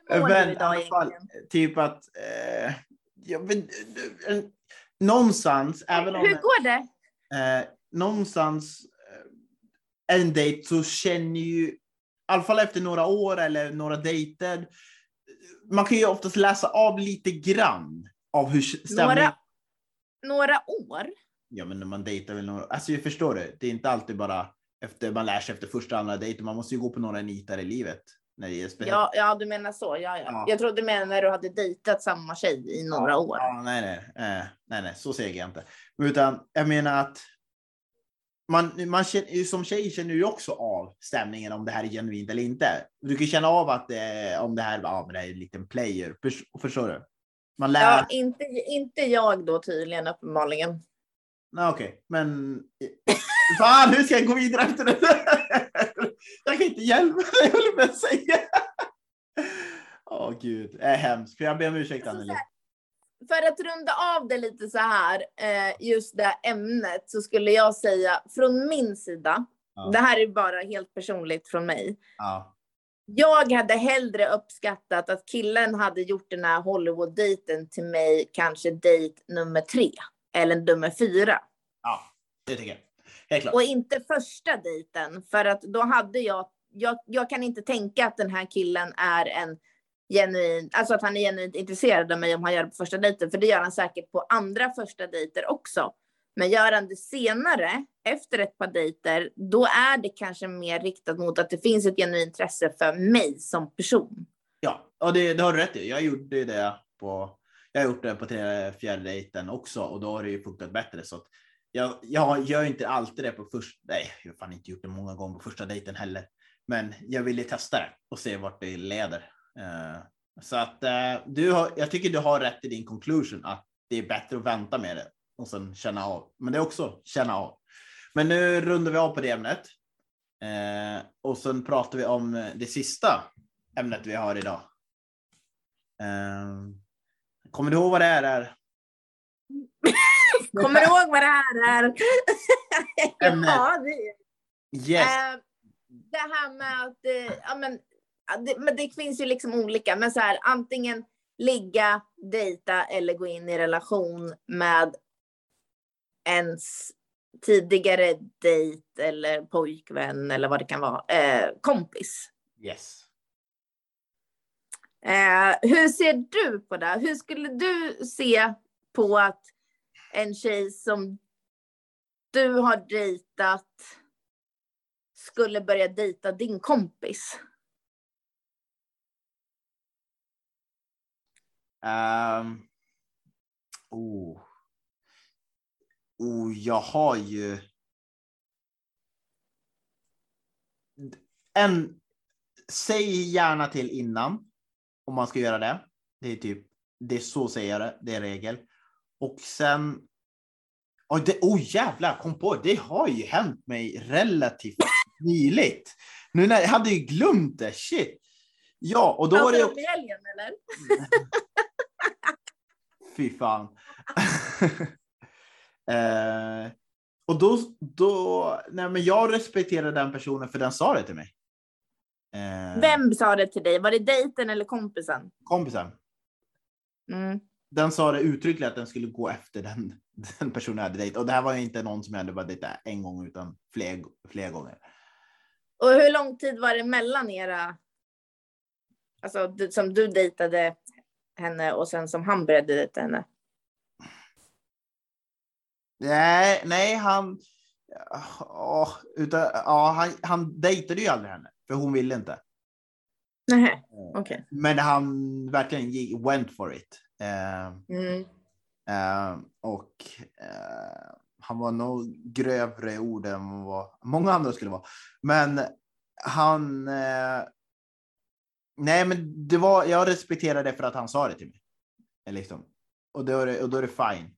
men i alla fall, typ att eh, jag vet, eh, någonstans, även om Hur går det? eh, någonstans eh, en dejt så känner ju, i alla fall efter några år eller några dejter, man kan ju oftast läsa av lite grann av hur stämningen... Några, några år? Ja, men när man dejtar väl några... Alltså, jag förstår det. Det är inte alltid bara efter man lär sig efter första andra dejten. Man måste ju gå på några nitar i livet. När det är speciellt. Ja, ja, du menar så. Ja, ja. Ja. Jag trodde du menade när du hade dejtat samma tjej i några år. Ja, nej, nej, eh, nej, nej, så säger jag inte. Utan jag menar att man, man känner, som tjej känner du ju också av stämningen om det här är genuint eller inte. Du kan känna av att eh, om det här, ja, men det här är en liten player. Förs- Förstår du? Man lär... Ja, inte, inte jag då tydligen uppenbarligen. Nej, okej, men fan, hur ska jag gå vidare efter det? jag kan inte hjälpa dig, jag håller på att säga. Åh gud, det är hemskt. Får jag be om ursäkt Alltså, Anneli? För att runda av det lite så här, eh, just det här ämnet, så skulle jag säga från min sida, Ja. det här är bara helt personligt från mig. Ja. Jag hade hellre uppskattat att killen hade gjort den här Hollywood-dejten till mig, kanske dejt nummer tre eller nummer fyra. ja, det tycker jag. Helt klart. Och inte första dejten, för att då hade jag, jag, jag kan inte tänka att den här killen är en genuin, alltså att han är genuint intresserad av mig om han gör det på första dejten, för det gör han säkert på andra första dejter också. Men gör han det senare, efter ett par dejter, då är det kanske mer riktat mot att det finns ett genuint intresse för mig som person. Ja, och det, det har du rätt i. Jag gjorde ju det på, jag har gjort det på tre, fjärde dejten också och då har det ju funkat bättre. Så att jag, jag gör inte alltid det på första, nej, jag har fan inte gjort det många gånger på första dejten heller. Men jag ville testa det och se vart det leder. Eh, så att eh, du har, jag tycker du har rätt i din conclusion att det är bättre att vänta med det och sen känna av. Men det är också känna av. Men nu rundar vi av på det ämnet. Eh, och sen pratar vi om det sista ämnet vi har idag. Eh, kommer du ihåg vad det är? Där? Kommer du ihåg vad det här är? Ja, det, Yes. Eh, det här med att, eh, ja men, det, men det finns ju liksom olika, men så här antingen ligga, dejta eller gå in i relation med ens tidigare dejt eller pojkvän eller vad det kan vara, eh, kompis. yes. Eh, hur ser du på det? Hur skulle du se på att en tjej som du har dejtat skulle börja dejta din kompis? Um, oh. Oh, jag har ju. En. Säg gärna till innan om man ska göra det. Det är typ. Det är så säger jag det. Det är regel. Och sen. Oh, det, oh jävlar, kom på. Det har ju hänt mig relativt nyligt. Nu när jag hade ju glömt det. Shit. Ja, och då var det Alltså under helgen eller? Fy fan. eh, och då, då, nej men jag respekterar den personen för den sa det till mig. Eh, Vem sa det till dig? Var det dejten eller kompisen? Kompisen. Mm. Den sa det uttryckligen att den skulle gå efter den, den personen jag hade dejtat. Och det här var ju inte någon som jag hade bara dejtat en gång utan fler, fler gånger. Och hur lång tid var det mellan era, alltså du, som du dejtade henne och sen som han började dejta henne? Nej, nej han, ja, utan, ja, han, han dejtade ju aldrig henne för hon ville inte. Nej, okej. Men han verkligen gick, went for it. Eh, Mm. eh, och eh, han var nog grövre ord än vad många andra skulle vara. Men han... Eh, nej, men det var, jag respekterar det för att han sa det till mig. Eh, Liksom. Och, då är det, och då är det fine.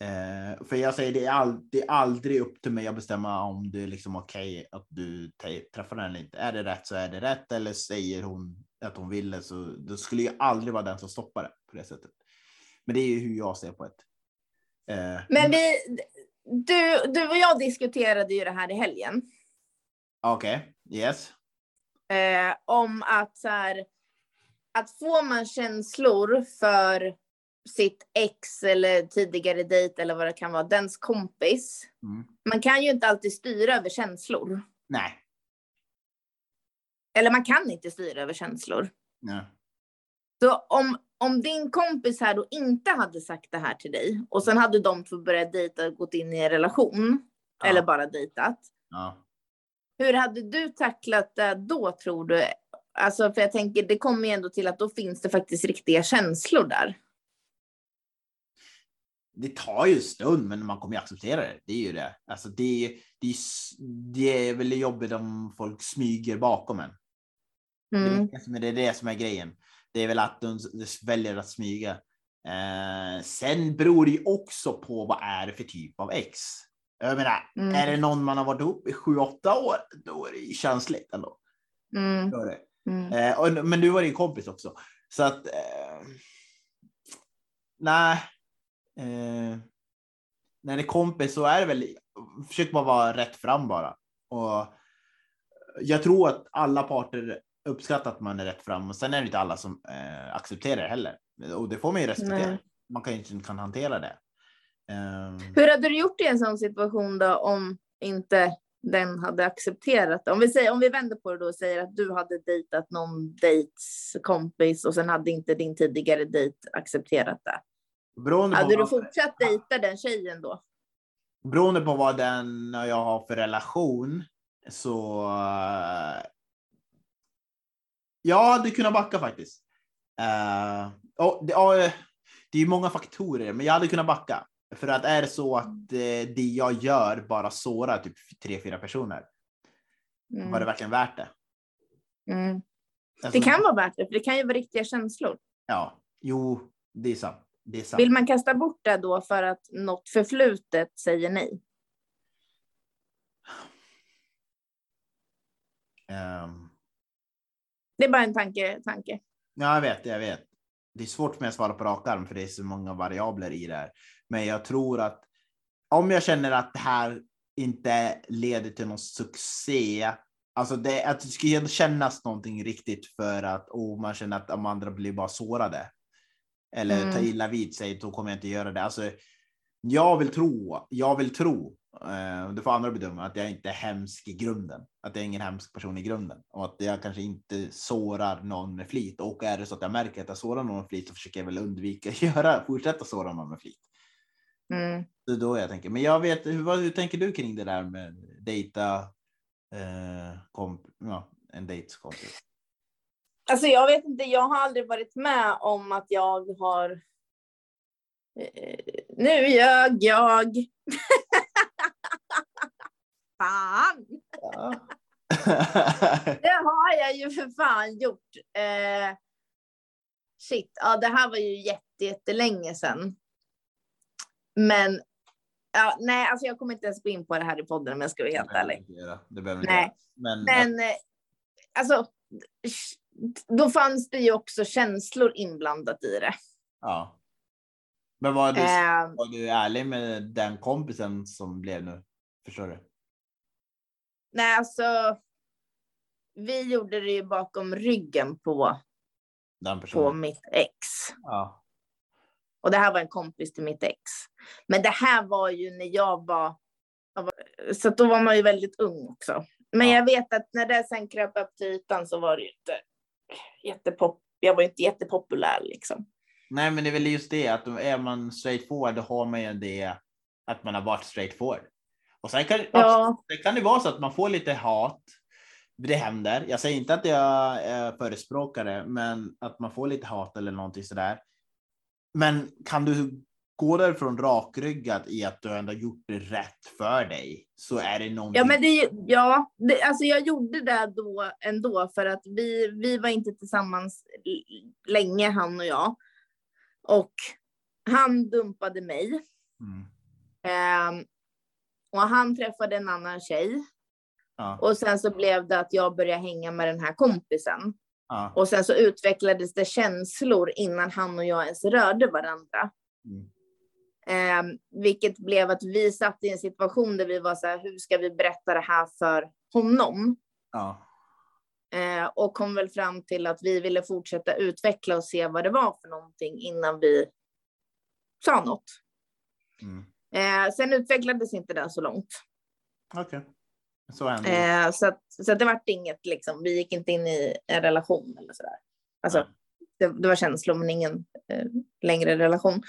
Eh, för jag säger, det är, all, det är aldrig upp till mig att bestämma om det är liksom okej okay att du träffar den eller inte. Är det rätt så är det rätt. Eller säger hon att hon ville så då skulle jag aldrig vara den som stoppar det på det sättet. Men det är ju hur jag ser på det. Eh, Men vi, du, du och jag diskuterade ju det här i helgen. Okej, okay. yes. Eh, om att så här, att får man känslor för sitt ex eller tidigare dejt eller vad det kan vara, dens kompis. Mm. Man kan ju inte alltid styra över känslor. Nej. Eller man kan inte styra över känslor. Nej. Så om, om din kompis här då inte hade sagt det här till dig och sen hade de två börjat dejta och gått in i en relation. Ja. Eller bara dejtat. Ja. Hur hade du tacklat det då tror du? Alltså för jag tänker det kommer ju ändå till att då finns det faktiskt riktiga känslor där det tar ju en stund, men man kommer ju acceptera det. Det är ju det. Alltså det, det, det är väl jobbigt om folk smyger bakom en. Mm. Det, är det som är grejen. Det är väl att de väljer att smyga. Eh, sen beror det ju också på vad är det för typ av ex. Jag menar, mm. är det någon man har varit ihop i sju, åtta år, då är det känsligt ändå. Mm. Det. Mm. Eh, och, men du var din kompis också. Så att... Eh, nej, eh, när det är kompis så är det väl, försök bara vara rätt fram bara. Och jag tror att alla parter uppskattar att man är rätt fram och sen är det inte alla som eh, accepterar det heller. Och det får man ju respektera. Nej. Man kan ju inte kan hantera det. Um... Hur hade du gjort i en sån situation då om inte den hade accepterat? Om vi, säger, om vi vänder på det då och säger att du hade dejtat någon dejts kompis och sen hade inte din tidigare dejt accepterat det. Beroende Hade du fortsatt dejta den tjejen då? Beroende på vad den jag har för relation så. Uh, jag hade kunnat backa faktiskt. Uh, och det, uh, det är många faktorer, men jag hade kunnat backa. För att är det så att uh, det jag gör bara sårar typ tre, fyra personer. Mm. Var det verkligen värt det? Mm. Alltså, det kan vara värt det, för det kan ju vara riktiga känslor. Ja, jo, det är sant. Vill man kasta bort det då för att något förflutet säger nej? Um, det är bara en tanke. tanke. Ja, jag vet, jag vet. Det är svårt för mig att svara på rak arm för det är så många variabler i det här. Men jag tror att om jag känner att det här inte leder till någon succé, alltså det, att det ska kännas någonting riktigt för att oh, man känner att de andra blir bara sårade eller mm. ta illa vid sig, då kommer jag inte göra det. Alltså, jag vill tro, jag vill tro, eh, det får andra bedöma, att jag inte är hemsk i grunden. Att jag är ingen hemsk person i grunden och att jag kanske inte sårar någon med flit. Och är det så att jag märker att jag sårar någon med flit så försöker jag väl undvika att göra, fortsätta såra någon med flit. Mm. Det är då jag tänker. Men jag vet, hur, hur tänker du kring det där med dejta, eh, komp, ja, en dejtskompis? Alltså jag vet inte, jag har aldrig varit med om att jag har... Eh, nu ljög jag. fan! Ja. det har jag ju för fan gjort. Eh, shit, ja det här var ju jätte, jättelänge sedan. Men ja, nej, alltså jag kommer inte ens gå in på det här i podden om jag ska vara helt ärlig. Det behöver nej. Men, Men eh, alltså då fanns det ju också känslor inblandat i det. Ja. Men var du, äh, var du ärlig med den kompisen som blev nu? Förstår du? Nej, alltså. Vi gjorde det ju bakom ryggen på. på mitt ex. Ja. Och det här var en kompis till mitt ex. Men det här var ju när jag var. Så då var man ju väldigt ung också. Men ja. jag vet att när det sen kröp upp till ytan så var det ju inte jättepop, jag var inte jättepopulär liksom. Nej, men det är väl just det att är man straight forward, då har man ju det att man har varit straight forward. Och sen kan, ja. det kan det vara så att man får lite hat. Det händer. Jag säger inte att jag är förespråkare, men att man får lite hat eller någonting sådär. Men kan du gå därifrån rakryggad i att du ändå gjort det rätt för dig så är det någonting. Ja, men det, ja det, alltså jag gjorde det då ändå för att vi, vi var inte tillsammans länge, han och jag. Och han dumpade mig Mm. Ehm, och han träffade en annan tjej. Ja. Och sen så blev det att jag började hänga med den här kompisen. Ja. Och sen så utvecklades det känslor innan han och jag ens rörde varandra. Mm. Eh, vilket blev att vi satt i en situation där vi var så här, hur ska vi berätta det här för honom? Ja. Eh, och kom väl fram till att vi ville fortsätta utveckla och se vad det var för någonting innan vi sa något. Mm. Eh, sen utvecklades inte det så långt. Okej. Så händer det. Eh, så att, så att det vart inget, liksom. vi gick inte in i en relation eller sådär. Alltså, Nej. det, det var känslor men ingen eh, längre relation.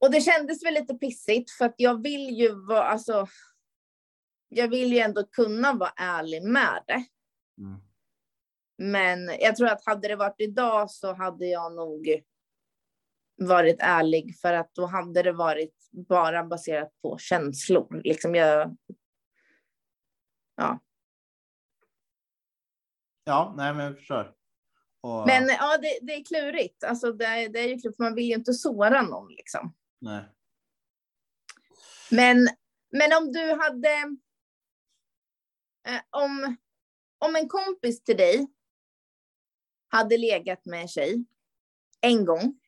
Och det kändes väl lite pissigt för att jag vill ju vara, alltså, jag vill ju ändå kunna vara ärlig med det. Mm. Men jag tror att hade det varit idag så hade jag nog varit ärlig för att då hade det varit bara baserat på känslor. Liksom jag, ja. Ja, nej men jag förstår. Och, Men ja, det, det är klurigt. Alltså, det, är- det är ju klurigt, för man vill ju inte såra någon. Liksom. Nej. Men, men om du hade... Eh, om, om en kompis till dig hade legat med en tjej en gång.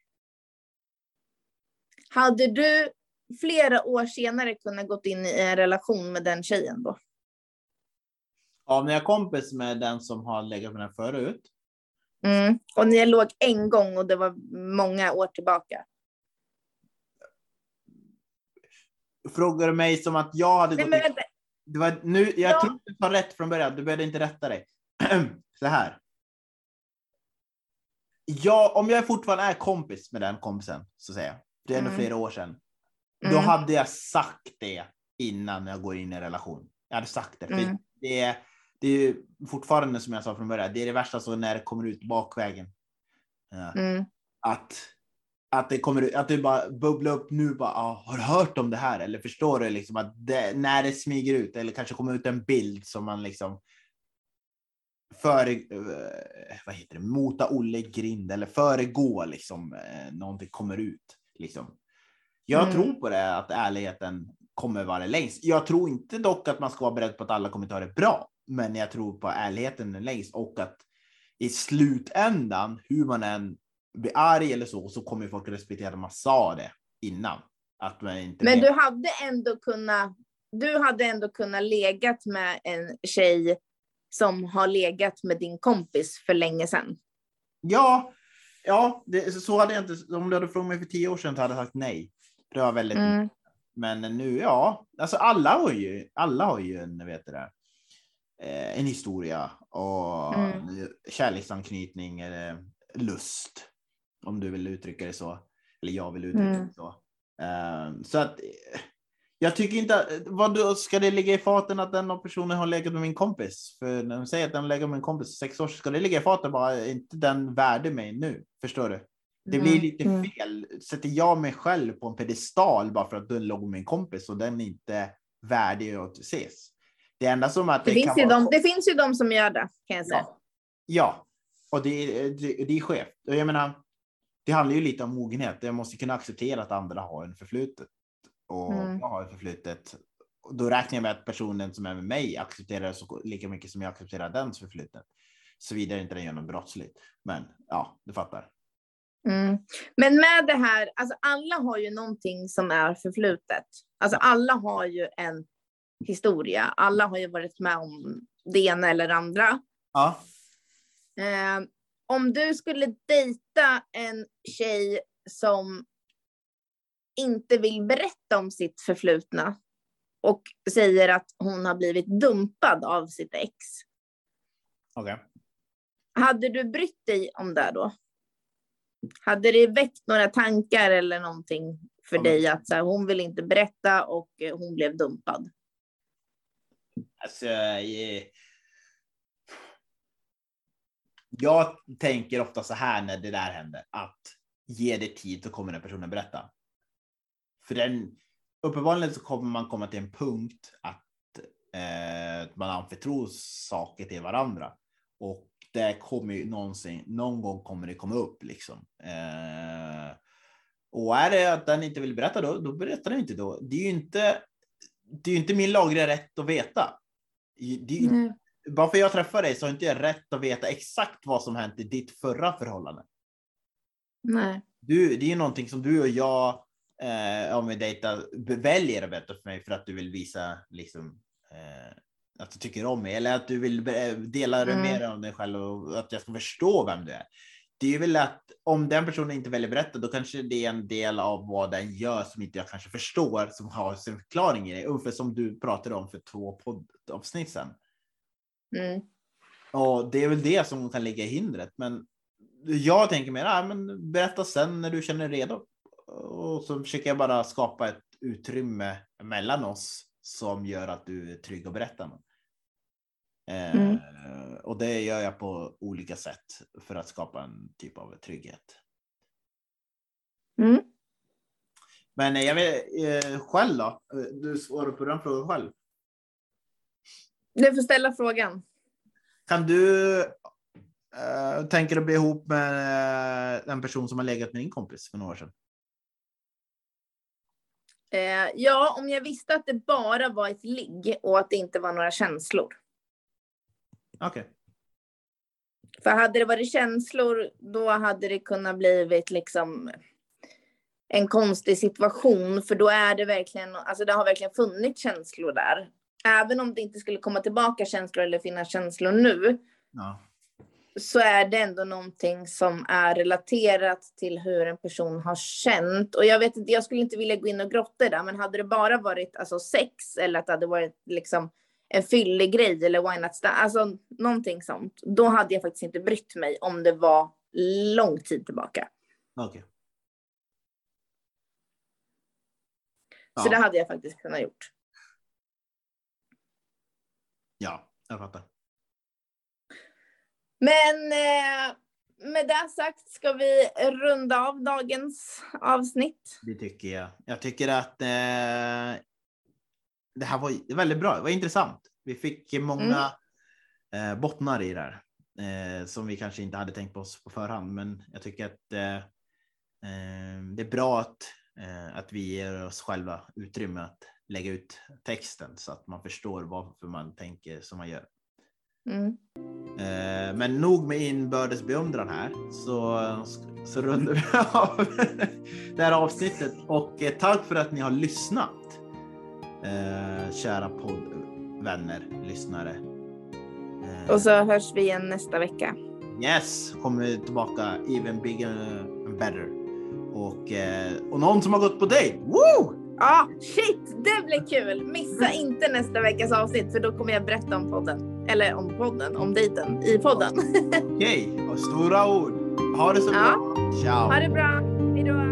Hade du flera år senare kunnat gått in i en relation med den tjejen då? Om jag är kompis med den som har legat med den förut. Mm. Och ni låg en gång och det var många år tillbaka. Frågar du mig som att jag hade Nej, gått men in... vänta. Det var nu, jag Ja. tror du tar rätt från början. Du behövde inte rätta dig. Så här. Ja, om jag fortfarande är kompis med den kompisen, så säger jag. Det är ändå Mm. flera år sedan. Då Mm. hade jag sagt det innan jag går in i en relation. Jag hade sagt det. Mm. det, är, det är ju fortfarande som jag sa från början, det är det värsta så när det kommer ut bakvägen. Ja. Mm. Att, att det kommer att det bara bubblar upp nu bara, ah, har du hört om det här? Eller förstår du liksom att det, när det smyger ut eller kanske kommer ut en bild som man liksom före, eh, vad heter det, mota Olle i grind eller föregå liksom eh, någonting kommer ut liksom. Jag Mm. tror på det att ärligheten kommer vara längst. Jag tror inte dock att man ska vara beredd på att alla kommentarer är bra, men jag tror på ärligheten är längst och att i slutändan, hur man än blir arg eller så, så kommer folk respektera att man sa det innan. Att man inte Men du hade ändå kunnat, du hade ändå kunnat legat med en tjej som har legat med din kompis för länge sedan. Ja, ja det, så hade jag inte. Om du hade frågat mig för tio år sedan hade jag sagt nej. Det var väldigt. Mm. Men nu, ja, alltså alla har ju, alla har ju en, vet det, eh, en historia och Mm. kärleksanknytning eller lust. Om du vill uttrycka det så. Eller jag vill uttrycka Mm. det så. Eh, så att eh, jag tycker inte, vad då ska det ligga i faten att den personen har legat med min kompis? För när de säger att den lägger med min kompis i sex år, ska det ligga i faten bara, inte den värde mig nu? Förstår du? Det blir Mm, lite mm. fel. Sätter jag mig själv på en pedestal bara för att den låg med min kompis och den är inte värdig att ses. Det enda som att Det, finns kan ju vara de, det finns ju de som gör det, kan jag säga. Ja. ja, och det, det, det är skevt. Och jag menar, det handlar ju lite om mogenhet. Jag måste kunna acceptera att andra har en förflutet. Och Mm. jag har ett förflutet. Och då räknar jag med att personen som är med mig accepterar så lika mycket som jag accepterar dens förflutet. Såvida inte den gör något brottsligt. Men ja, du fattar. Mm. Men med det här, alltså alla har ju någonting som är förflutet. Alltså alla har ju en historia. Alla har ju varit med om det ena eller andra. Ja, Eh, om du skulle dejta en tjej som inte vill berätta om sitt förflutna och säger att hon har blivit dumpad av sitt ex. okej. Hade du brytt dig om det då? Hade det väckt några tankar eller någonting för Ja, men- dig att så här, hon vill inte berätta och eh, hon blev dumpad? Alltså, jag tänker ofta så här när det där händer, att ge det tid så kommer den personen berätta. För den, uppenbarligen så kommer man komma till en punkt att eh, man anförtror saker till varandra. Och det kommer ju någonsin, någon gång kommer det komma upp liksom. Eh, Och är det att den inte vill berätta då, då berättar den inte då. Det är ju inte, det är ju inte min lagliga rätt att veta. Det är ju, Mm. Bara för jag träffar dig så har inte jag rätt att veta exakt vad som hänt i ditt förra förhållande. Nej. Du, det är ju någonting som du och jag, eh, om vi dejtar, väljer att berätta för mig för att du vill visa liksom, eh, att du tycker om mig eller att du vill be- dela Mm. mer om dig själv och att jag ska förstå vem du är. Det är väl att om den personen inte väljer berätta, då kanske det är en del av vad den gör som inte jag kanske förstår, som har sin förklaring i det. Ungefär som du pratade om för två poddavsnitt sedan. Mm. Och det är väl det som kan ligga i hindret. Men jag tänker mer, ah, men berätta sen när du känner dig redo. Och så försöker jag bara skapa ett utrymme mellan oss som gör att du är trygg att berätta. Eh, Mm. Och det gör jag på olika sätt för att skapa en typ av trygghet. Mm. Men jag vet, eh, själv då? Eh, Du svarar på den frågan själv. Du får ställa frågan. Kan du uh, tänka dig att bli ihop med eh, en person som har legat med din kompis för några år sedan? Eh, ja, om jag visste att det bara var ett ligg och att det inte var några känslor. Okej. För hade det varit känslor, då hade det kunnat blivit liksom en konstig situation, för då är det verkligen, alltså det har verkligen funnits känslor där. Även om det inte skulle komma tillbaka känslor eller finnas känslor nu, Ja. så är det ändå någonting som är relaterat till hur en person har känt. Och jag vet inte, jag skulle inte vilja gå in och grotta det, men hade det bara varit alltså, sex eller att det hade varit liksom en fyllig grej eller why not stand, alltså någonting sånt, då hade jag faktiskt inte brytt mig om det var lång tid tillbaka. Okej. Så Ja. det hade jag faktiskt kunnat gjort. Ja, jag fattar. Men eh, med det sagt ska vi runda av dagens avsnitt. Det tycker jag. Jag tycker att eh, det här var väldigt bra. Det var intressant. Vi fick många eh, bottnar i det här eh, som vi kanske inte hade tänkt på oss på förhand. Men jag tycker att eh, eh, det är bra att, att vi ger oss själva utrymme att lägga ut texten så att man förstår varför man tänker som man gör. Mm. Eh, Men nog med inbördes beundran här så, så rundar vi av det här avsnittet och eh, tack för att ni har lyssnat. Eh, kära poddvänner, lyssnare. Och så hörs vi igen nästa vecka. Yes, kommer vi tillbaka even bigger and better. Och, och någon som har gått på dejt. Woo! Ja, shit, det blir kul. Missa inte nästa veckas avsnitt för då kommer jag berätta om podden. Eller om podden, om dejten i podden. Okej, och stora ord. Ha det så Ja. bra. Ciao. Ha det bra. Hej då.